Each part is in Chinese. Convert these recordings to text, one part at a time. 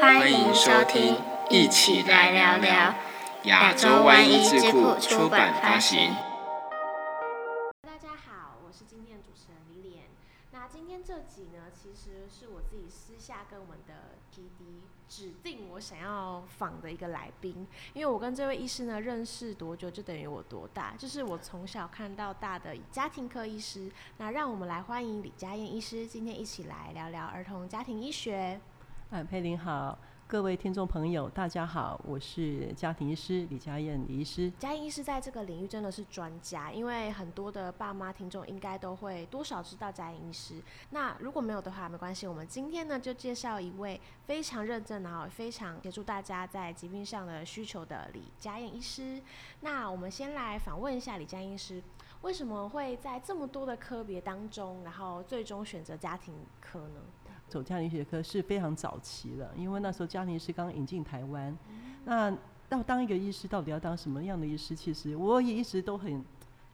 欢迎收听，一起来聊聊亚洲湾一智库出版发行。大家好，我是今天的主持人李莲。那今天这集呢，其实是我自己私下跟我们的 PD 指定我想要访的一个来宾，因为我跟这位医师呢认识多久，就等于我多大，就是我从小看到大的家庭科医师。那让我们来欢迎李佳燕医师，今天一起来聊聊儿童家庭医学。哎，佩玲好，各位听众朋友，大家好，我是家庭医师李佳燕李医师。佳燕医师在这个领域真的是专家，因为很多的爸妈听众应该都会多少知道佳燕医师。那如果没有的话，没关系，我们今天呢就介绍一位非常认真，然后非常协助大家在疾病上的需求的李佳燕医师。那我们先来访问一下李佳燕医师，为什么会在这么多的科别当中，然后最终选择家庭科呢？走家庭学科是非常早期了，因为那时候家庭医师刚引进台湾。那要当一个医师，到底要当什么样的医师？其实我也一直都很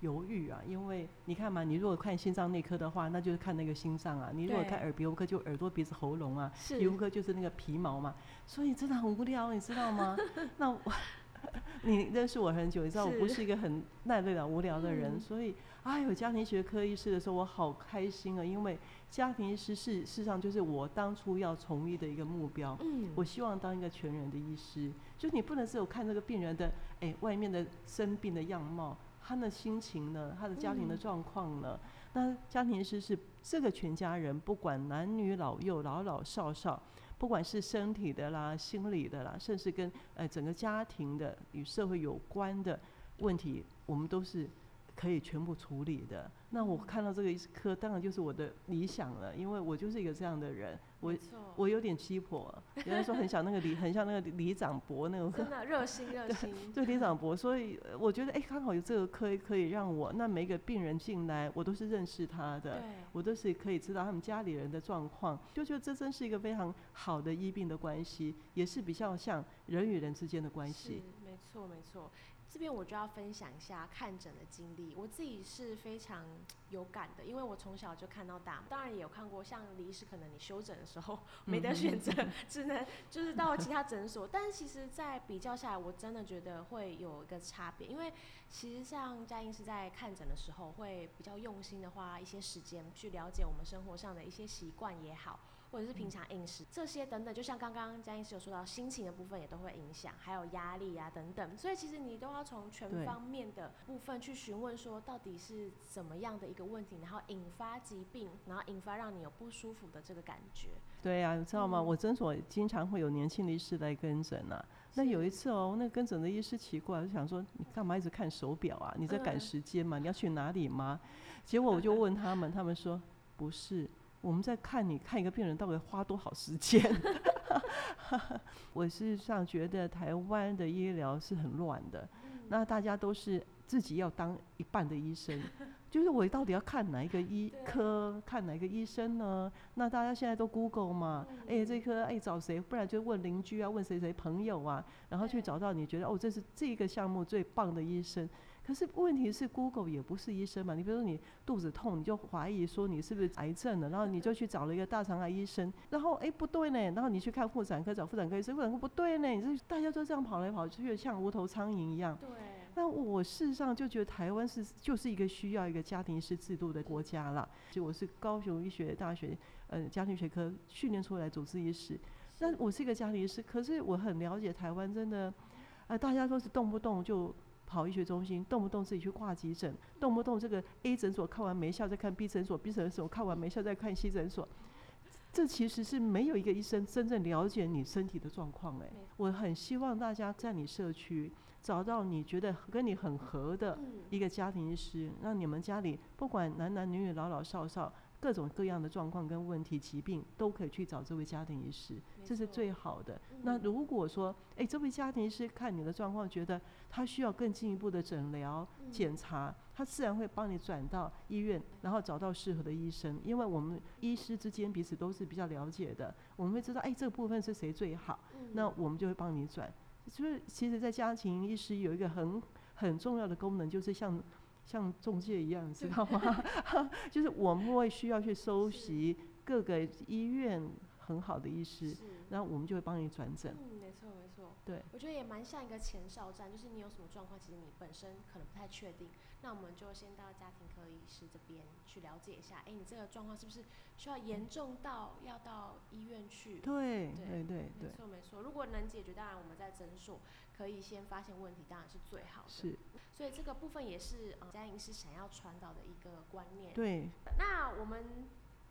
犹豫啊，因为你看嘛，你如果看心脏内科的话，那就是看那个心脏啊；你如果看耳鼻喉科，就耳朵、鼻子、喉咙啊；皮肤科就是那个皮毛嘛。所以真的很无聊，你知道吗？那我。你认识我很久，你知道我不是一个很耐累的无聊的人，所以啊，有家庭学科医师的时候，我好开心啊！因为家庭医师是事实上就是我当初要从医的一个目标。嗯，我希望当一个全人的医师，就你不能只有看这个病人的哎外面的生病的样貌，他的心情呢，他的家庭的状况呢？那家庭医师是这个全家人，不管男女老幼、老老少少。不管是身体的啦、心理的啦，甚至跟呃整个家庭的与社会有关的问题，我们都是可以全部处理的。那我看到这个医科，当然就是我的理想了，因为我就是一个这样的人。我我有点鸡婆，有人说很像那个李，很像那个李长博那种。真的热心 热心。对李长博，所以我觉得哎，刚好有这个科可以让我，那每个病人进来，我都是认识他的，我都是可以知道他们家里人的状况，就觉得这真是一个非常好的医病的关系，也是比较像人与人之间的关系。没错没错。这边我就要分享一下看诊的经历，我自己是非常有感的，因为我从小就看到大，当然也有看过像李医师，可能你休诊的时候没得选择，只能就是到其他诊所，但是其实，在比较下来，我真的觉得会有一个差别，因为其实像嘉音是在看诊的时候，会比较用心的花一些时间去了解我们生活上的一些习惯也好。或者是平常饮食这些等等，就像刚刚江医师有说到，心情的部分也都会影响，还有压力啊等等，所以其实你都要从全方面的部分去询问，说到底是怎么样的一个问题，然后引发疾病，然后引发让你有不舒服的这个感觉。对啊，你知道吗？我诊所经常会有年轻的医师来跟诊啊。那有一次哦，那跟诊的医师奇怪，就想说你干嘛一直看手表啊？你在赶时间吗？你要去哪里吗？结果我就问他们，他们说不是。我们在看你看一个病人到底花多少时间？我事实上觉得台湾的医疗是很乱的，那大家都是自己要当一半的医生，就是我到底要看哪一个医科，看哪一个医生呢？那大家现在都 Google 嘛，哎，这科哎找谁？不然就问邻居啊，问谁谁朋友啊，然后去找到你觉得哦，这是这个项目最棒的医生。可是问题是，Google 也不是医生嘛。你比如说你肚子痛，你就怀疑说你是不是癌症了，然后你就去找了一个大肠癌医生，然后哎不对呢，然后你去看妇产科找妇产科医生，妇产科不对呢，你这大家都这样跑来跑去，像无头苍蝇一样。对。那我事实上就觉得台湾是就是一个需要一个家庭医师制度的国家了。就我是高雄医学大学呃家庭学科训练出来主治医师，那我是一个家庭医师，可是我很了解台湾真的，呃大家都是动不动就。跑医学中心，动不动自己去挂急诊，动不动这个 A 诊所看完没效再看 B 诊所，B 诊所看完没效再看 C 诊所，这其实是没有一个医生真正了解你身体的状况。哎，我很希望大家在你社区找到你觉得跟你很合的一个家庭医师，让你们家里不管男男女女、老老少少。各种各样的状况跟问题、疾病都可以去找这位家庭医师，这是最好的。那如果说，哎，这位家庭医师看你的状况，觉得他需要更进一步的诊疗检查，他自然会帮你转到医院，然后找到适合的医生。因为我们医师之间彼此都是比较了解的，我们会知道，哎，这个部分是谁最好，那我们就会帮你转。所以其实，在家庭医师有一个很很重要的功能，就是像。像中介一样，知道吗？就是我们会需要去收集各个医院很好的医师，是，然后我们就会帮你转诊。嗯，没错没错。对，我觉得也蛮像一个前哨站，就是你有什么状况，其实你本身可能不太确定，那我们就先到家庭科医师这边去了解一下，哎，你这个状况是不是需要严重到要到医院去？对对对对没，错没错。如果能解决，当然我们在诊所可以先发现问题，当然是最好的。是，所以这个部分也是呃，嘉颖是想要传导的一个观念。对，那我们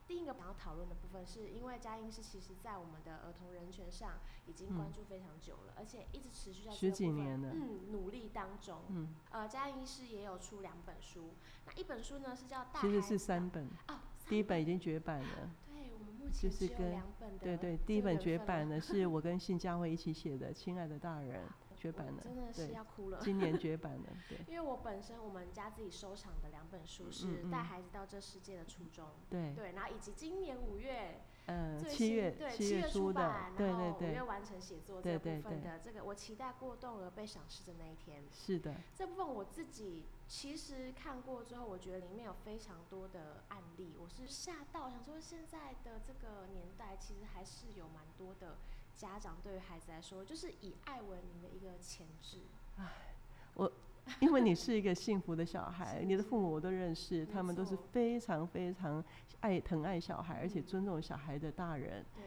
第一个想要讨论的部分，是因为嘉音是其实在我们的儿童人权上已经关注非常久了，而且一直持续在这十几年了嗯，努力当中。嗯，呃，嘉音医师也有出两本书，那一本书呢是叫《大其实是三本，哦，第一本已经绝版了。对我们目前只有就是跟两本的对对，第一本绝版的是我 跟信佳慧一起写的《亲爱的大人》，绝版了真的，是，要哭了。今年绝版了，对。因为我本身我们家自己收藏的两本书是嗯《带孩子到这世界的初衷》，对，对，然后以及今年五月嗯，最七月新对七月出版，，对对然后五月，完成写作对这部分的这个，我期待过动而被赏识的那一天。是的，这部分我自己其实看过之后，我觉得里面有非常多的案例，我是吓到，想说现在的这个年代，其实还是有蛮多的家长对于孩子来说，就是以爱为名的一个前置我。因为你是一个幸福的小孩，你的父母我都认识，他们都是非常非常爱疼爱小孩，而且嗯尊重小孩的大人。对，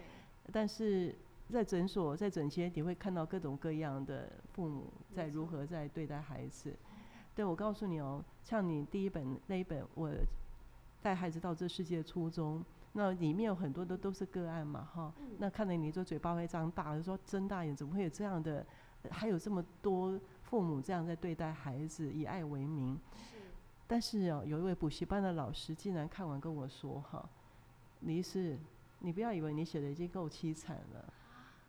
但是在诊所、在诊间，你会看到各种各样的父母在如何在对待孩子。对我告诉你哦，像你第一本那一本，我带孩子到这世界的初衷，那里面有很多的都是个案嘛，哈。嗯，那看着你这嘴巴会张大，说睁大眼，怎么会有这样的？还有这么多父母这样在对待孩子，以爱为名。是，但是哦，有一位补习班的老师竟然看完跟我说：“哈，李医师，你不要以为你写的已经够凄惨了，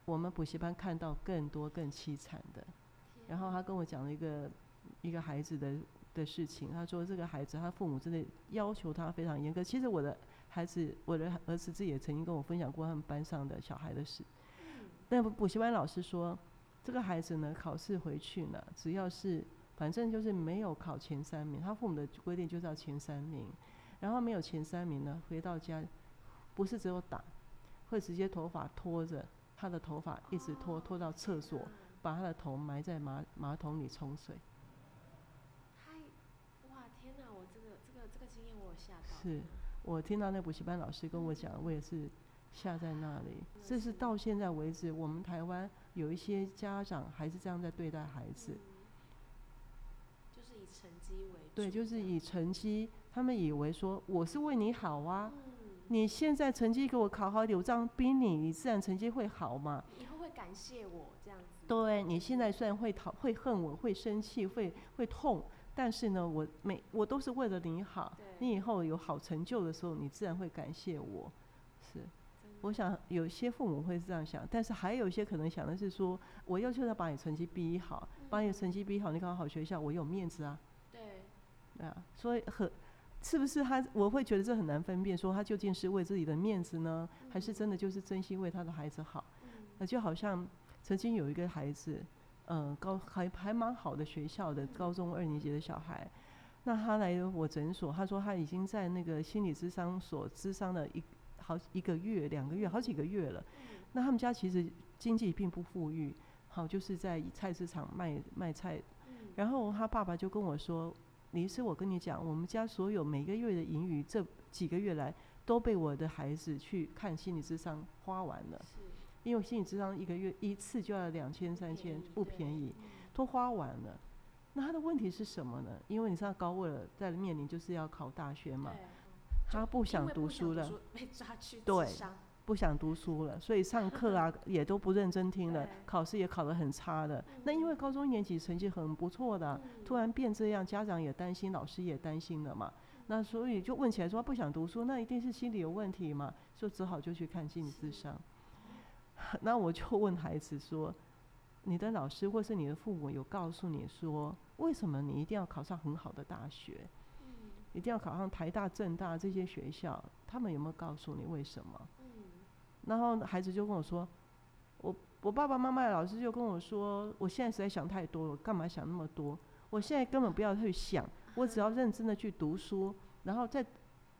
我们补习班看到更多更凄惨的。”然后他跟我讲了一个一个孩子的的事情，他说这个孩子他父母真的要求他非常严格。其实我的孩子，我的儿子自己也曾经跟我分享过他们班上的小孩的事。嗯，那补习班老师说，这个孩子呢，考试回去呢，只要是反正就是没有考前三名，他父母的规定就是要前三名，然后没有前三名呢，回到家不是只有打，会直接头发拖着，他的头发一直拖哦拖到厕所，把他的头埋在马马桶里冲水。哪太，哇，天哪！我这个这个这个经验我有吓到。是我听到那补习班老师跟我讲，我也是吓在那里。这是是到现在为止，我们台湾有一些家长还是这样在对待孩子。嗯就是以成绩为主。对，就是以成绩，他们以为说我是为你好啊，嗯，你现在成绩给我考好一点，我这样逼你，你自然成绩会好嘛。以后会感谢我这样子。对你现在虽然会讨、会恨我、会生气、会会痛，但是呢，我每我都是为了你好，你以后有好成就的时候，你自然会感谢我。是，我想有些父母会这样想，但是还有一些可能想的是说，我要求他把你成绩逼好，把你成绩逼好，你考好学校，我有面子啊。对，啊，所以很是不是他？我会觉得这很难分辨，说他究竟是为自己的面子呢，还是真的就是真心为他的孩子好？嗯，那就好像曾经有一个孩子，嗯、高还还蛮好的学校的高中二年级的小孩，那他来我诊所，他说他已经在那个心理咨商所咨商了一好一个月、两个月、好几个月了。嗯那他们家其实经济并不富裕，好就是在菜市场卖卖菜嗯，然后他爸爸就跟我说：“李医师，我跟你讲，我们家所有每个月的盈余，这几个月来都被我的孩子去看心理咨商花完了。是因为心理智商一个月一次就要两千三千，不便宜，，都花完了。那他的问题是什么呢？因为你知道高二了，在面临就是要考大学嘛，他不想读书了，被抓去对不想读书了，所以上课啊 也都不认真听了，考试也考得很差的。那因为高中一年级成绩很不错的突然变这样，家长也担心，老师也担心了嘛。那所以就问起来说他不想读书，那一定是心理有问题嘛，就只好就去看心理智商。那我就问孩子说：“你的老师或是你的父母有告诉你说，为什么你一定要考上很好的大学，嗯一定要考上台大、政大这些学校？他们有没有告诉你为什么？”嗯然后孩子就跟我说：“我我爸爸妈妈的老师就跟我说，我现在实在想太多了，干嘛想那么多？我现在根本不要去想，我只要认真的去读书，然后再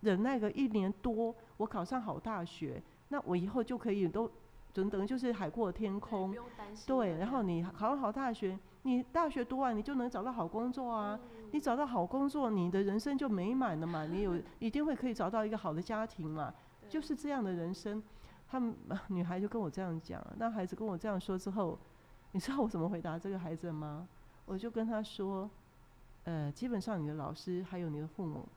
忍耐个一年多，我考上好大学，那我以后就可以都等等于就是海阔天空对，然后你考上好大学，你大学读完你就能找到好工作啊。嗯你找到好工作，你的人生就美满了嘛。你有 一定会可以找到一个好的家庭嘛。就是这样的人生。他们 女孩就跟我这样讲，那孩子跟我这样说之后，你知道我怎么回答这个孩子吗？我就跟他说，呃，基本上你的老师还有你的父母，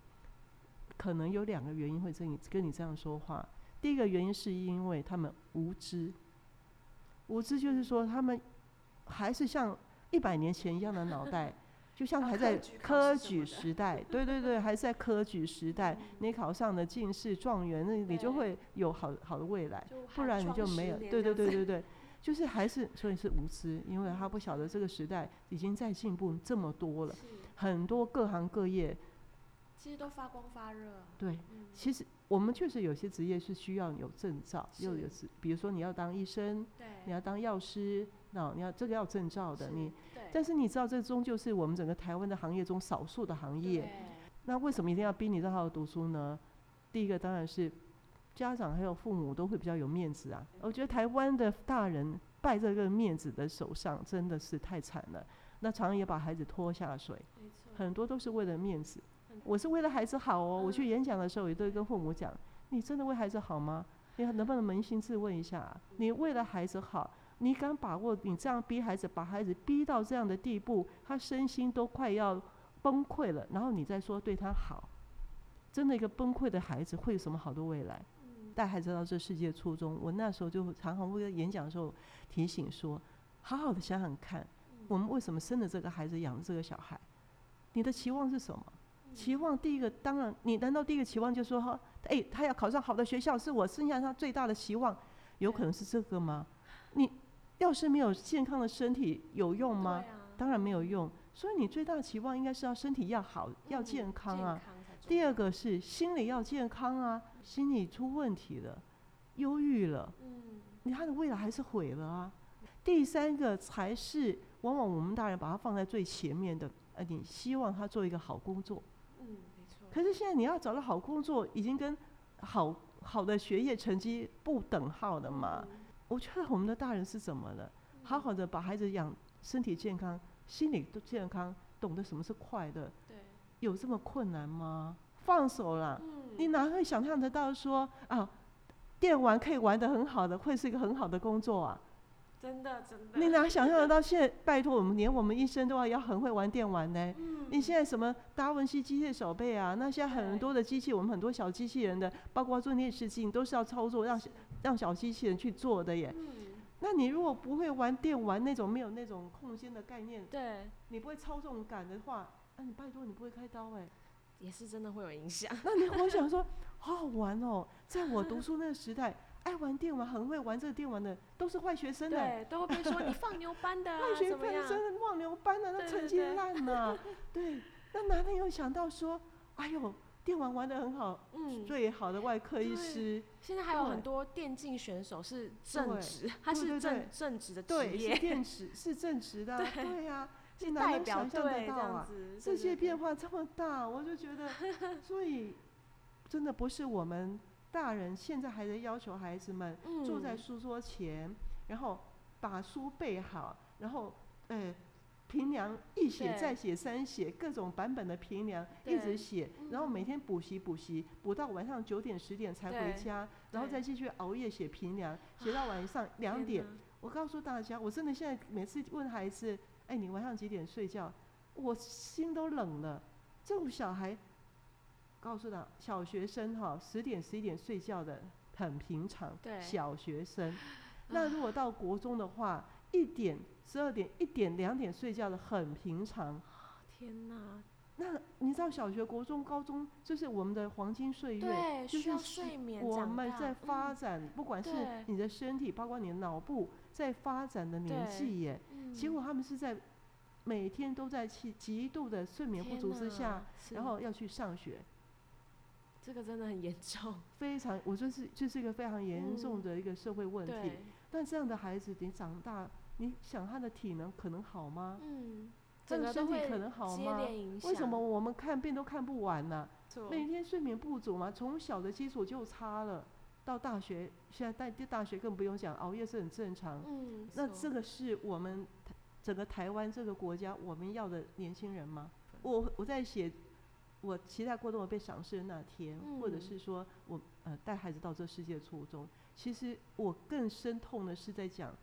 可能有两个原因会跟你跟你这样说话。第一个原因是因为他们无知，无知就是说他们还是像一百年前一样的脑袋，就像啊还在科举时代，对对对，还是在科举时代。你考上了进士、状元，那你就会有好好的未来。不然你就没有。对对对对 对，就是还是所以是无知，因为他不晓得这个时代已经在进步这么多了，很多各行各业。其实都发光发热。对，嗯，其实我们确实有些职业是需要有证照，又有是，比如说你要当医生，对，你要当药师，那你要这个要证照的，你。对，但是你知道，这终究是我们整个台湾的行业中少数的行业。对那为什么一定要逼你让他读书呢？第一个当然是家长还有父母都会比较有面子啊。我觉得台湾的大人败在这个面子的手上，真的是太惨了。那常常也把孩子拖下水，很多都是为了面子很。我是为了孩子好哦。我去嗯演讲的时候，也都会跟父母讲：你真的为孩子好吗？你能不能扪心自问一下啊？你为了孩子好，你敢把握你这样逼孩子，把孩子逼到这样的地步，他身心都快要崩溃了，然后你再说对他好，真的一个崩溃的孩子会有什么好的未来？嗯，带孩子到这世界初衷，我那时候就常常为了演讲的时候提醒说，好好的想想看，我们为什么生了这个孩子，养了这个小孩？你的期望是什么？期望第一个，当然，你难道第一个期望就说哈，哎、他要考上好的学校，是我生下他最大的期望？有可能是这个吗？你要是没有健康的身体，有用吗？啊当然没有用。所以你最大的期望应该是要身体要好，要嗯健康啊。第二，个是心理要健康啊，心理出问题了，忧郁了，嗯，你他的未来还是毁了啊。第三个才是往往我们大人把它放在最前面的，呃，你希望他做一个好工作，嗯，没错，可是现在你要找到好工作，已经跟好好的学业成绩不等号的嘛。嗯我觉得我们的大人是怎么了？好好的把孩子养身体健康，心理都健康，懂得什么是快乐，对，有这么困难吗？放手啦，嗯，你哪会想象得到说啊，电玩可以玩得很好的，会是一个很好的工作啊？真的真的，你哪想象得到？现在拜托我们，连我们医生都要要很会玩电玩呢。嗯，你现在什么达文西机械手背啊？那现在很多的机器，我们很多小机器人的，包括做电视机，你都是要操作让让小机器人去做的耶。嗯，那你如果不会玩电玩那种没有那种空间的概念，对，你不会操纵感的话，那、你拜托你不会开刀哎。也是真的会有影响，那你我想说，好好玩哦！在我读书那个时代，爱玩电玩、很会玩这个电玩的，都是坏学生呢。对，都会被说你放牛班的啊 坏，学？生真的忘牛班了，那成绩对对烂呐。对，那哪里有想到说，哎呦，电玩玩的很好，嗯，最好的外科医师，现在还有很多电竞选手是正对职，他是对对对正正职的职对，是业，电池，是正直的 啊，对呀，是代表想象队这得到啊？样子，世界对对对变化这么大，我就觉得，所以真的不是我们大人现在还在要求孩子们坐在嗯书桌前，然后把书背好，然后呃平量一写再写三写各种版本的平量一直写，然后每嗯天补习补习，补到晚上九点十点才回家，然后再继续熬夜写平量，写到晚上两点。我告诉大家，我真的现在每次问孩子，哎，你晚上几点睡觉？我心都冷了。这种小孩，告诉他，小学生哈，十点十一点睡觉的很平常。对。小学生，那如果到国中的话，一点、十二点、一点、两点睡觉的很平常。天哪，那你知道小学、国中、高中就是我们的黄金岁月，对，就是是睡眠我们在发嗯。展，不管是你的身体，包括你的脑部，在发展的年纪耶。嗯。结果他们是在每天都在极极度的睡眠不足之下然后要去上学，这个真的很严重，非常，我说是这是一个非常严重嗯的一个社会问题。对，但这样的孩子，你长大，你想他的体能可能好吗？嗯，他的身体可能好吗为什么我们看病都看不完呢、错每天睡眠不足嘛，从小的基础就差了。到大学，现在大大学更不用讲，熬夜是很正常。嗯，那这个是我们台整个台湾这个国家我们要的年轻人吗？我我在写我期待过动儿被赏识的那天，或者嗯是说我呃带孩子到这世界的初衷，其实我更深痛的是在讲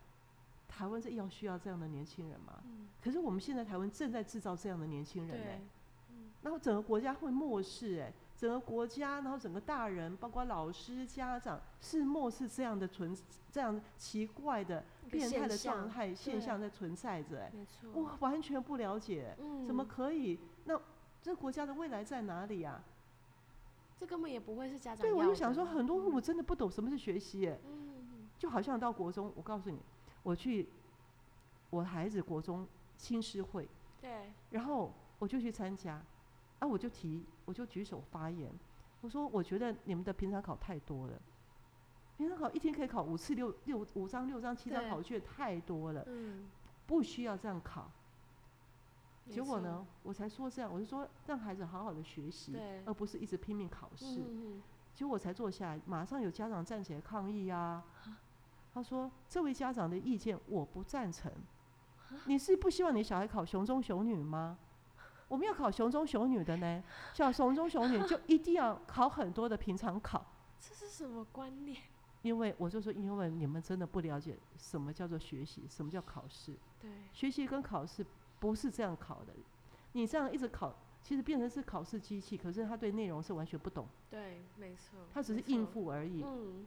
台湾这要需要这样的年轻人吗？嗯，可是我们现在台湾正在制造这样的年轻人呢、对，嗯。然后整个国家会漠视哎、整个国家，然后整个大人，包括老师、家长，是漠视这样的存这样奇怪的变态的状态现象在存在着哎、没错，我完全不了解，嗯，怎么可以？那这国家的未来在哪里啊？这根本也不会是家长对，我就想说，很多父母嗯真的不懂什么是学习耶、嗯，就好像到国中，我告诉你，我去我孩子国中青师会，对，然后我就去参加，啊，我就提，我就举手发言，我说我觉得你们的平常考太多了，平常考一天可以考五次六六五张六张七张考卷太多了，嗯，不需要这样考。结果呢，，我才说这样，我就说让孩子好好的学习，而不是一直拼命考试。结果我才坐下来，马上有家长站起来抗议啊！他说：“这位家长的意见我不赞成。你是不希望你小孩考雄中雄女吗？我们要考雄中雄女的呢，像雄中雄女就一定要考很多的平常考，这是什么观念？因为我就说，因为你们真的不了解什么叫做学习，什么叫考试。对，学习跟考试不是这样考的，你这样一直考，其实变成是考试机器，可是他对内容是完全不懂，对，没错，他只是应，付而已。嗯，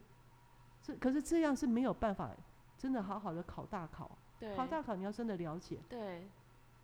这可是这样是没有办法，真的好好的考大考。对，考大考你要真的了解，对，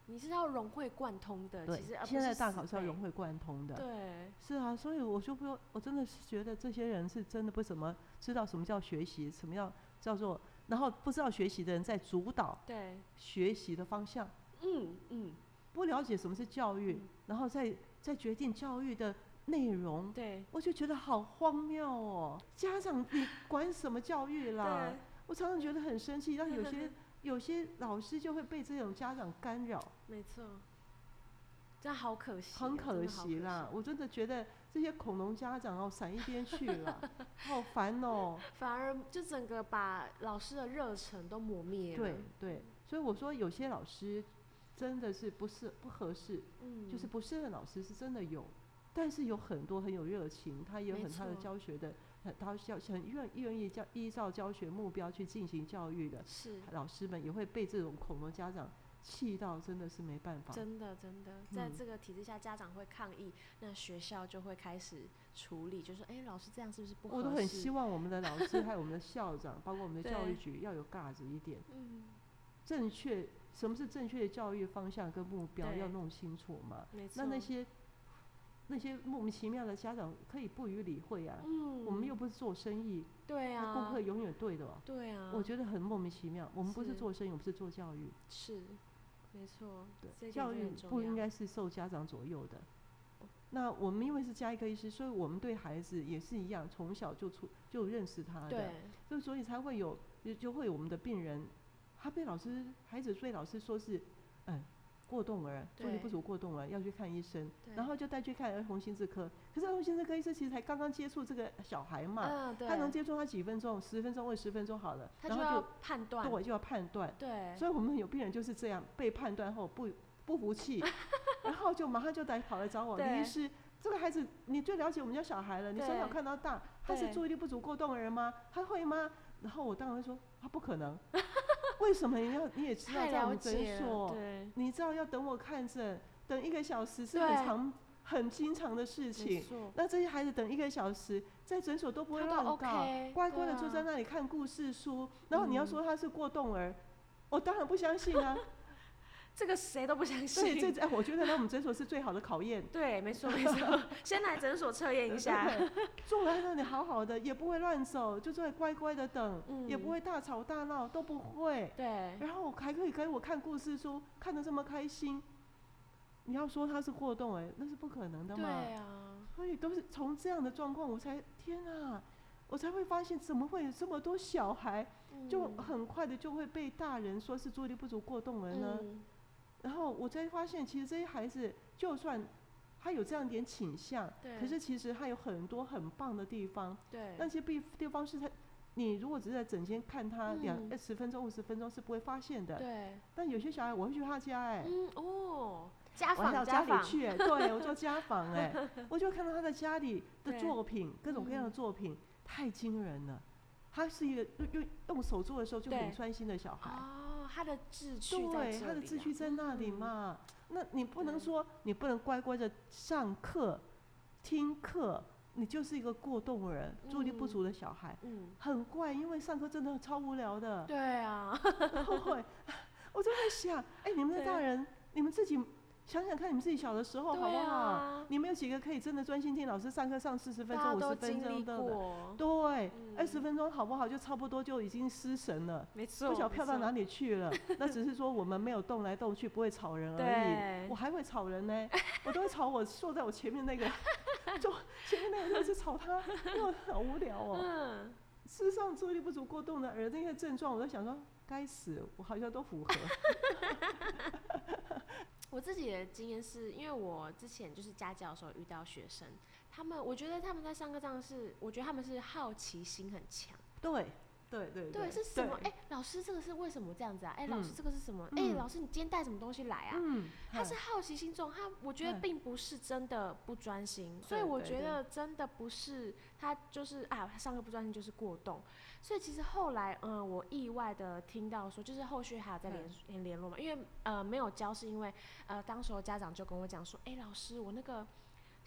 你是要融会贯通的，对其实现在大考是要融会贯通的。对，是啊，所以我就不，我真的是觉得这些人是真的不怎么知道什么叫学习，什么叫叫做，然后不知道学习的人在主导对，学习的方向，嗯嗯，不了解什么是教育，嗯然后再再决定教育的内容，对，我就觉得好荒谬哦！家长你管什么教育啦对？，我常常觉得很生气，让有些 有些老师就会被这种家长干扰。没错，这样好可惜很可惜啦，我真的觉得这些恐龙家长哦，闪一边去了，好烦哦。反而就整个把老师的热忱都磨灭了，对对，所以我说有些老师真的是不是不合适，嗯，就是不适合老师是真的有，但是有很多很有热情，他也有很他的教学的，他教很愿愿意教依照教学目标去进行教育的是。老师们，也会被这种恐龙家长气到，真的是没办法。真的真的，在嗯这个体制下，家长会抗议，那学校就会开始处理，就说，哎、老师这样是不是不合适？我都很希望我们的老师 还有我们的校长，包括我们的教育局要有架子一点。嗯，正确，什么是正确的教育方向跟目标要弄清楚嘛？那那些那些莫名其妙的家长可以不予理会啊。嗯，我们又不是做生意，对啊，顾客永远对的哦、对啊，我觉得很莫名其妙。我们不是是做生意，我们是做教育。是没错，对，教育不应该是受家长左右的。那我们因为是加一个医师，所以我们对孩子也是一样，从小就出就认识他的。对，就所以才会有就就会有我们的病人，他被老师孩子被老师说是嗯过动儿，注意力不足过动儿要去看医生，然后就带去看儿童心智科。可是儿童心智科医生其实才刚刚接触这个小孩嘛，嗯，他能接触他几分钟，十分钟或十分钟好了，然后就判断，对就要判断。对，所以我们有病人就是这样被判断后不不服气，然后就马上就来跑来找我，对李医师。这个孩子，你最了解我们家小孩了。你从小看到大，他是注意力不足过动的人吗？他会吗？然后我当然会说，他不可能。为什么你要？你也知道，在我们诊，所，对，你知道要等我看诊，等一个小时是很长、很经常的事情。那这些孩子等一个小时，在诊所都不会乱搞 OK，乖乖的坐在那里看故事书。然后你要嗯说他是过动儿，我当然不相信啊。这个谁都不相信。这哎，我觉得来我们诊所是最好的考验。对，没错没错，先来诊所测验一下。对坐在那里好好的，也不会乱走，就坐在乖乖的等，嗯也不会大吵大闹，都不会。对，然后还可以给我看故事书，看得这么开心。你要说他是过动哎，那是不可能的嘛。对啊，所以都是从这样的状况，我才天啊，我才会发现怎么会有这么多小孩，就嗯很快的就会被大人说是注意力不足过动了呢？嗯然后我才发现，其实这些孩子就算他有这样一点倾向，对可是其实他有很多很棒的地方，对，那些地地方是他，你如果只是在整天看他两十分钟、五十分钟是不会发现的。对，但有些小孩，我会去他家、哎、嗯哦，家我到家里去、哎，对，我做家访、哎，我就看到他在家里的作品，各种各样的嗯作品，太惊人了。他是一个用用用手做的时候就很专心的小孩。哦，他的志趣在对，他的里啊。志趣在那里嗯。嘛。那你不能说你不能乖乖的上课、听课，你就是一个过动人、注意力不嗯足的小孩，嗯，很怪，因为上课真的超无聊的。对啊，会，我就在想，哎，你们的大人，你们自己想想看，你们自己小的时候好不好？啊，你们有几个可以真的专心听老师上课上四十分钟、五十分钟的？对，二十嗯分钟好不好？就差不多就已经失神了。没错，不晓得飘到哪里，去了，那只是说我们没有动来动去，不会吵人而对已。我还会吵人呢，我都会吵我坐在我前面那个，就前面那个就是吵他，因为好无聊哦。嗯，事实上，注意力不足过动的儿那些症状，我都想说，该死，我好像都符合。我自己的经验是因为我之前就是家教的时候遇到学生，他们我觉得他们在上课上是，我觉得他们是好奇心很强。对，对对对，是什么？对哎、老师这个是为什么这样子啊？哎、老师嗯这个是什么？哎、嗯老师你今天带什么东西来啊？嗯，他是好奇心重，他我觉得嗯并不是真的不专心，所以我觉得真的不是他就是啊，他上课不专心就是过动。所以其实后来，嗯、我意外的听到说，就是后续还有在联联联络嘛，因为呃没有教，是因为呃当时候家长就跟我讲说，哎、老师我那个。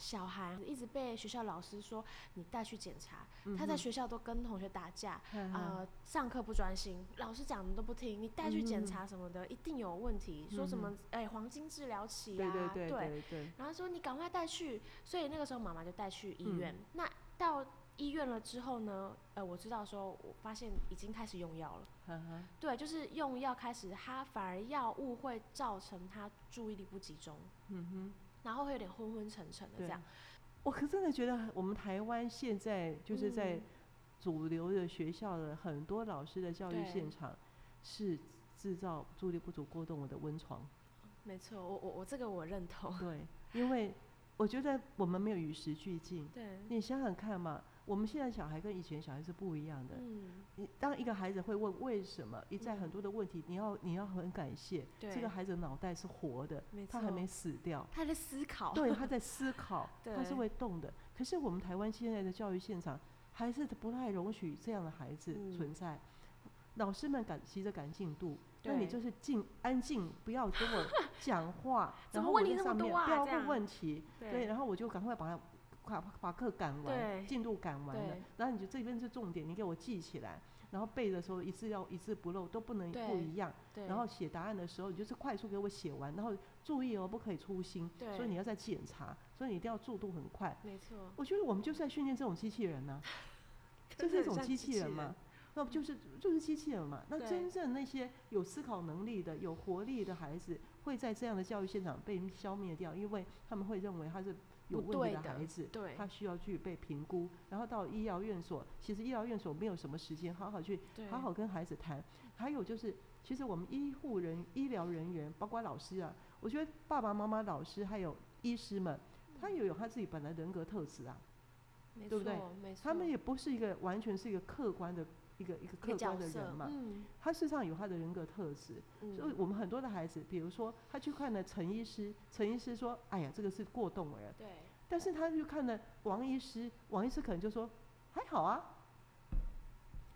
小孩一直被学校老师说你带去检查，他在学校都跟同学打架，嗯呃，上课不专心，老师讲的都不听，你带去检查什么的，一定有问题。说什么哎、黄金治疗期啊，对对对对，然后说你赶快带去，所以那个时候妈妈就带去医嗯院。那到医院了之后呢，呃，我知道说，我发现已经开始用药了。对，就是用药开始，他反而药物会造成他注意力不集中，嗯哼。然后会有点昏昏沉沉的这对样。我可真的觉得我们台湾现在就是在嗯主流的学校的很多老师的教育对现场，是制造注意力不足过动的温床。没错，我我我这个我认同。对，因为我觉得我们没有与时俱进。对，你想想看嘛，我们现在小孩跟以前小孩是不一样的。嗯，你当一个孩子会问为什么，一再很多的问题，你要你要很感谢，这个孩子的脑袋是活的他还没死掉。他在思考。对，他在思考，他是会动的。可是我们台湾现在的教育现场还是不太容许这样的孩子嗯存在。老师们赶急着赶进度，那你就是静安静，不要跟我讲话，怎 么然后我问题那么在上面不要问问题，对，然后我就赶快把它把把课赶完，进度赶完了，然后你就这边是重点，你给我记起来，然后背的时候一字要一字不漏，都不能不一样。对，然后写答案的时候，你就是快速给我写完，然后注意哦，不可以粗心，对所以你要再检查，所以你一定要速度很快。没错，我觉得我们就是在训练这种机器人呢、这真的很像是一种机机器人嘛？那不就是就是机器人嘛？那真正那些有思考能力的、有活力的孩子，会在这样的教育现场被消灭掉，因为他们会认为他是有问题的孩子，对。他需要去被评估，然后到医疗院所，其实医疗院所没有什么时间好好去，好好跟孩子谈。还有就是，其实我们医护人、医疗人员，包括老师啊，我觉得爸爸妈妈、老师还有医师们，他也有他自己本来人格特质啊，对不对？他们也不是一个完全是一个客观的一个一个客观的人嘛，嗯他事实上有他的人格特质。所以嗯，我们很多的孩子，比如说他去看了陈医师，陈医师说：“哎呀，这个是过动儿。对，”但是他去看了王医师，王医师可能就说：“还好啊，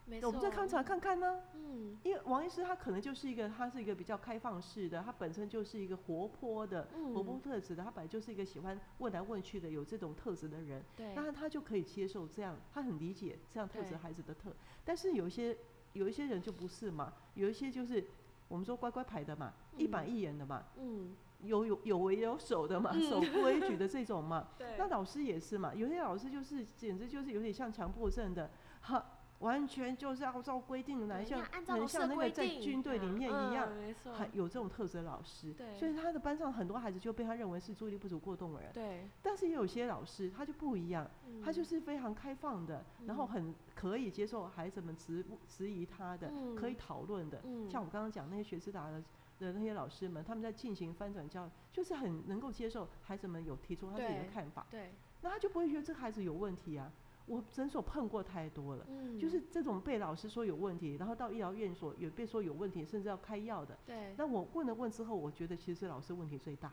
没错，我们再看查看看呢。”嗯。因为王医师他可能就是一个，他是一个比较开放式的，他本身就是一个活泼的、嗯，活泼特质的，他本来就是一个喜欢问来问去的，有这种特质的人，对，那他就可以接受这样，他很理解这样特质孩子的特。但是有一些有一些人就不是嘛，有一些就是我们说乖乖牌的嘛，一板一眼的嘛，嗯，有有有为有守的嘛，嗯。守规矩的这种嘛。对。那老师也是嘛，有些老师就是简直就是有点像强迫症的，哈，完全就是按照规定来，对像要按照老很像那个在军队里面一样，嗯没错，还有这种特质的老师，对所以他的班上很多孩子就被他认为是注意力不足过动的人。对，但是也有些老师他就不一样，他就嗯是非常开放的，然后嗯很可以接受孩子们质质疑他的，可以嗯讨论的。嗯像我刚刚讲那些学思达的的那些老师们，他们在进行翻转教育，就是很能够接受孩子们有提出他自己的看法，对，那他就不会觉得这个孩子有问题啊。我诊所碰过太多了。嗯，就是这种被老师说有问题，然后到医疗院所有被说有问题，甚至要开药的。对，那我问了问之后，我觉得其实是老师问题最大。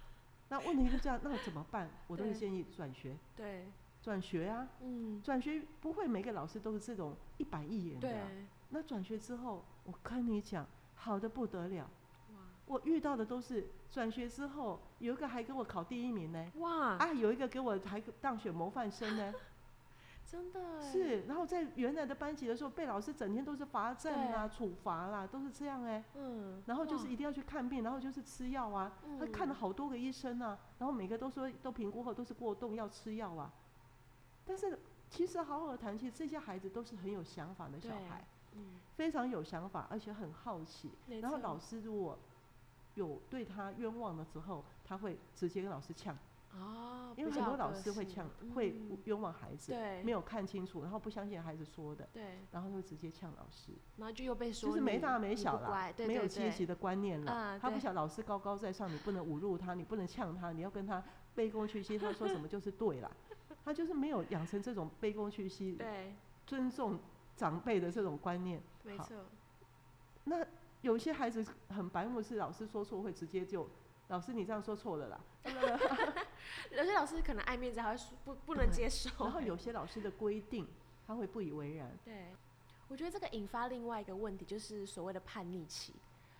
那问题就这样，那怎么办？我都是建议转学，对，转学啊，嗯，转学不会每个老师都是这种一板一眼的那转学之后，我跟你讲，好的不得了。哇我遇到的都是转学之后，有一个还给我考第一名呢，哇，啊，有一个给我还当选模范生呢。真的欸，是，然后在原来的班级的时候，被老师整天都是罚站啦、处罚啦，都是这样哎、嗯，然后就是一定要去看病，然后就是吃药啊。他看了嗯好多个医生啊，然后每个都说都评估后都是过动要吃药啊。但是其实好好的谈，其实这些孩子都是很有想法的小孩，嗯，非常有想法，而且很好奇。然后老师如果有对他冤枉了之后，他会直接跟老师呛，哦，因为很多老师会呛，会嗯冤枉孩子，对，没有看清楚，然后不相信孩子说的，对，然后就直接呛老师，然后就又被说就是没大没小啦不乖，对没有阶级的观念了。嗯他不对想老师高高在上，你不能侮辱他，你不能呛他，你要跟他卑躬屈膝，他说什么就是对啦。他就是没有养成这种卑躬屈膝、对，尊重长辈的这种观念。好没错，那有些孩子很白目，是老师说错会直接就，老师你这样说错了啦。有些老师可能爱面子，还会说不不能接受。然后有些老师的规定，他会不以为然。对，我觉得这个引发另外一个问题，就是所谓的叛逆期，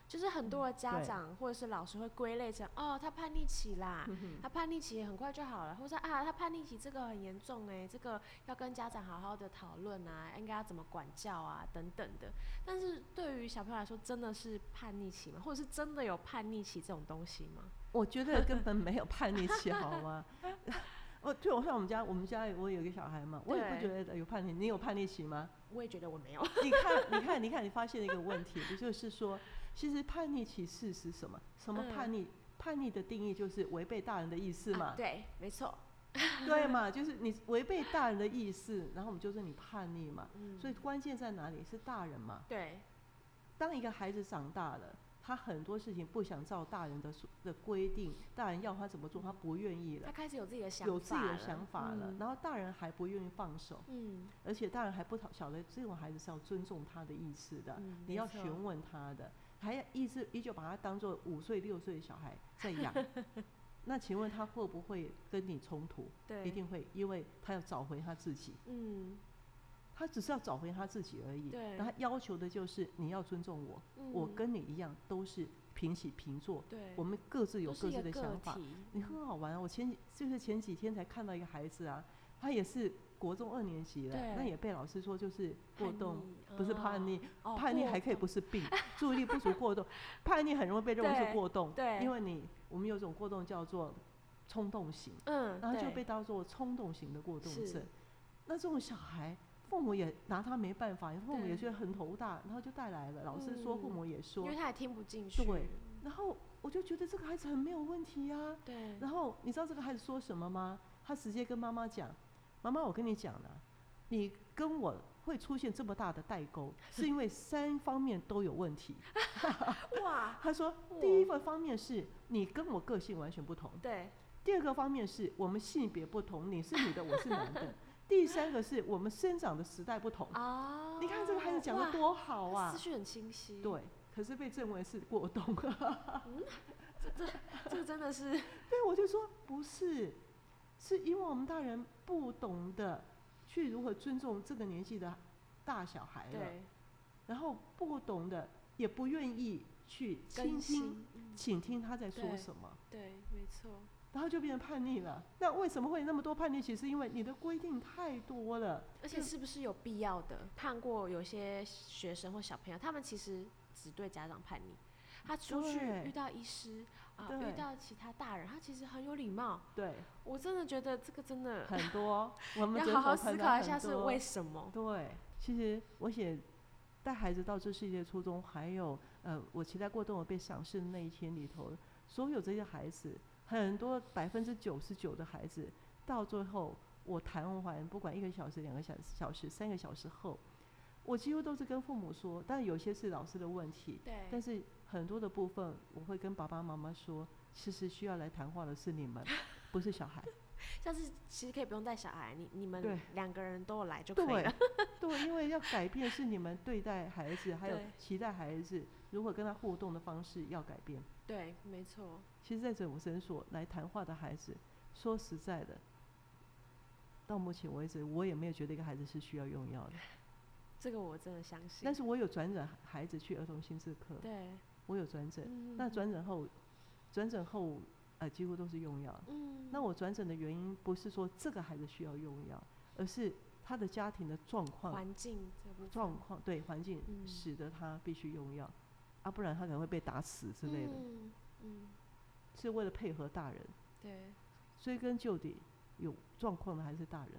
就是很多的家长或者是老师会归类成哦，他叛逆期啦，嗯他叛逆期很快就好了，或者啊，他叛逆期这个很严重哎，这个要跟家长好好的讨论啊，应该要怎么管教啊等等的。但是对于小朋友来说，真的是叛逆期吗？或者是真的有叛逆期这种东西吗？我觉得根本没有叛逆期，好吗？我就我像我们家，我们家我有一个小孩嘛，我也不觉得有叛逆。你有叛逆期吗？我也觉得我没有。你看，你看，你看，你发现了一个问题，不就是说，其实叛逆期是是什么？什么叛逆？叛逆的定义就是违背大人的意思嘛，啊对，没错。对嘛？就是你违背大人的意思，然后我们就说你叛逆嘛。嗯，所以关键在哪里？是大人嘛。对，当一个孩子长大了，他很多事情不想照大人的说的规定，大人要他怎么做，他不愿意了他，开始有自己的想法，有自己的想法了，嗯然后大人还不愿意放手，嗯，而且大人还不晓得这种孩子是要尊重他的意思的，嗯你要询问他的，还要依是依旧把他当做五岁六岁的小孩在养。那请问他会不会跟你冲突？对，一定会，因为他要找回他自己，嗯，他只是要找回他自己而已。对。那他要求的就是你要尊重我，我嗯跟你一样都是平起平坐，对，我们各自有各自的想法。你很好玩啊！我前几就是前几天才看到一个孩子啊，他也是国中二年级了，那也被老师说就是过动，不是叛逆，哦。叛逆还可以不是是病，注意力不足过动，叛逆很容易被认为是过动，对。因为你我们有一种过动叫做冲动型，嗯，然后就被当做冲动型的过动症。那这种小孩，父母也拿他没办法，父母也觉得很头大，然后就带来了。老师说，父嗯母也说因为，他也听不进去，对然后我就觉得这个孩子很没有问题啊。对，然后你知道这个孩子说什么吗？他直接跟妈妈讲：“妈妈，我跟你讲了，你跟我会出现这么大的代沟，是因为三方面都有问题。哇，他说，第一个方面是你跟我个性完全不同，对，第二个方面是我们性别不同，你是女的，我是男的。第三个是我们生长的时代不同。哦，你看这个孩子讲的多好啊思！绪很清晰，，对，可是被认为是过动。这个真的是，对，我就说不是，是因为我们大人不懂得去如何尊重这个年纪的大小孩了，对，然后不懂得也不愿意去倾听、倾听他在说什么，对，没错，然后就变成叛逆了。那为什么会那么多叛逆？其实因为你的规定太多了，而且是不是有必要的？看过有些学生或小朋友，他们其实只对家长叛逆，他出去遇到医师啊，对遇到其他大人，他其实很有礼貌。对，我真的觉得这个真的很多，我们要好好思考一下是为什么。对，其实我写带孩子到这世界初衷，还有呃，我期待过动儿被赏识的那一天里头，所有这些孩子，很多百分之九十九的孩子，到最后我谈完，不管一个小时、两个小小时、三个小时后，我几乎都是跟父母说，但有些是老师的问题，对，但是很多的部分我会跟爸爸妈妈说，其实需要来谈话的是你们，不是小孩。像是其实可以不用带小孩，你你们两个人都有来就可以对了。对，因为要改变是你们对待孩子，还有期待孩子如何跟他互动的方式要改变。对，没错，其实，在整个诊所来谈话的孩子，说实在的，到目前为止，我也没有觉得一个孩子是需要用药的。这个我真的相信。但是我有转诊孩子去儿童心智科，对，我有转诊。嗯那转诊后，转诊后，呃，几乎都是用药。嗯，那我转诊的原因不是说这个孩子需要用药，而是他的家庭的状况环境状况对环境嗯使得他必须用药，啊，不然他可能会被打死之类的，嗯嗯，是为了配合大人。对，追根究底，有状况的还是大人。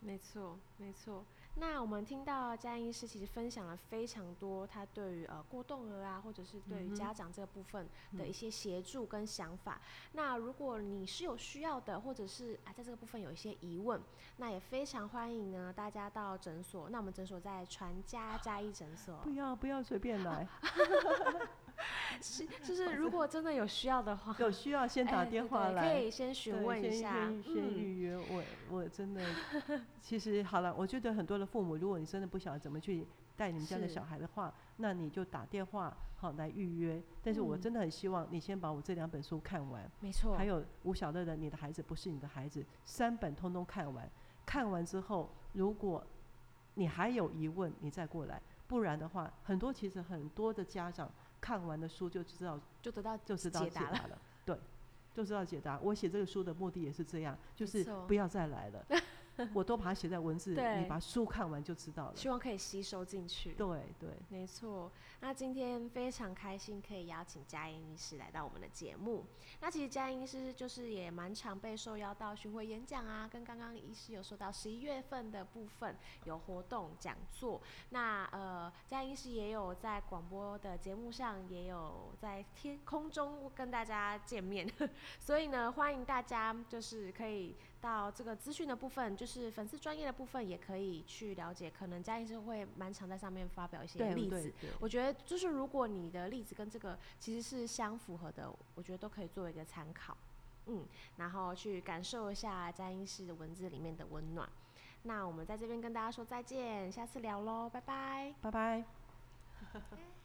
没错，没错。那我们听到嘉音医师其实分享了非常多他对于呃过动儿啊，或者是对于家长这个部分的嗯一些协助跟想法。那如果你是有需要的，或者是啊在这个部分有一些疑问，那也非常欢迎呢大家到诊所。那我们诊所在传家嘉义诊所，不要不要随便来 是就是如果真的有需要的话，有需要先打哎电话对对来。可以先询问一下，先预约。我我真的，其实好了，我觉得很多的父母，如果你真的不晓得怎么去带你们家的小孩的话，那你就打电话好来预约。但是我嗯真的很希望你先把我这两本书看完，没错，还有吴小乐的《你的孩子不是你的孩子》三本通通看完。看完之后，如果你还有疑问，你再过来。不然的话，很多其实很多的家长看完的书就知道就得到就知道解答了。对，就知道解答。我写这个书的目的也是这样，就是不要再来了，我都把它写在文字，里你把书看完就知道了。希望可以吸收进去。对对，没错，那今天非常开心可以邀请佳音医师来到我们的节目。那其实佳音医师就是也蛮常被受邀到巡回演讲啊，跟刚刚医师有说到十一月份的部分有活动讲座。那呃，佳音医师也有在广播的节目上，也有在天空中跟大家见面，所以呢，欢迎大家就是可以到这个资讯的部分，就是粉丝专业的部分，也可以去了解。可能嘉音医师会蛮常在上面发表一些例子。我觉得就是如果你的例子跟这个其实是相符合的，我觉得都可以作为一个参考，嗯，然后去感受一下嘉音式的文字里面的温暖。那我们在这边跟大家说再见，下次聊喽，拜拜。拜拜。哎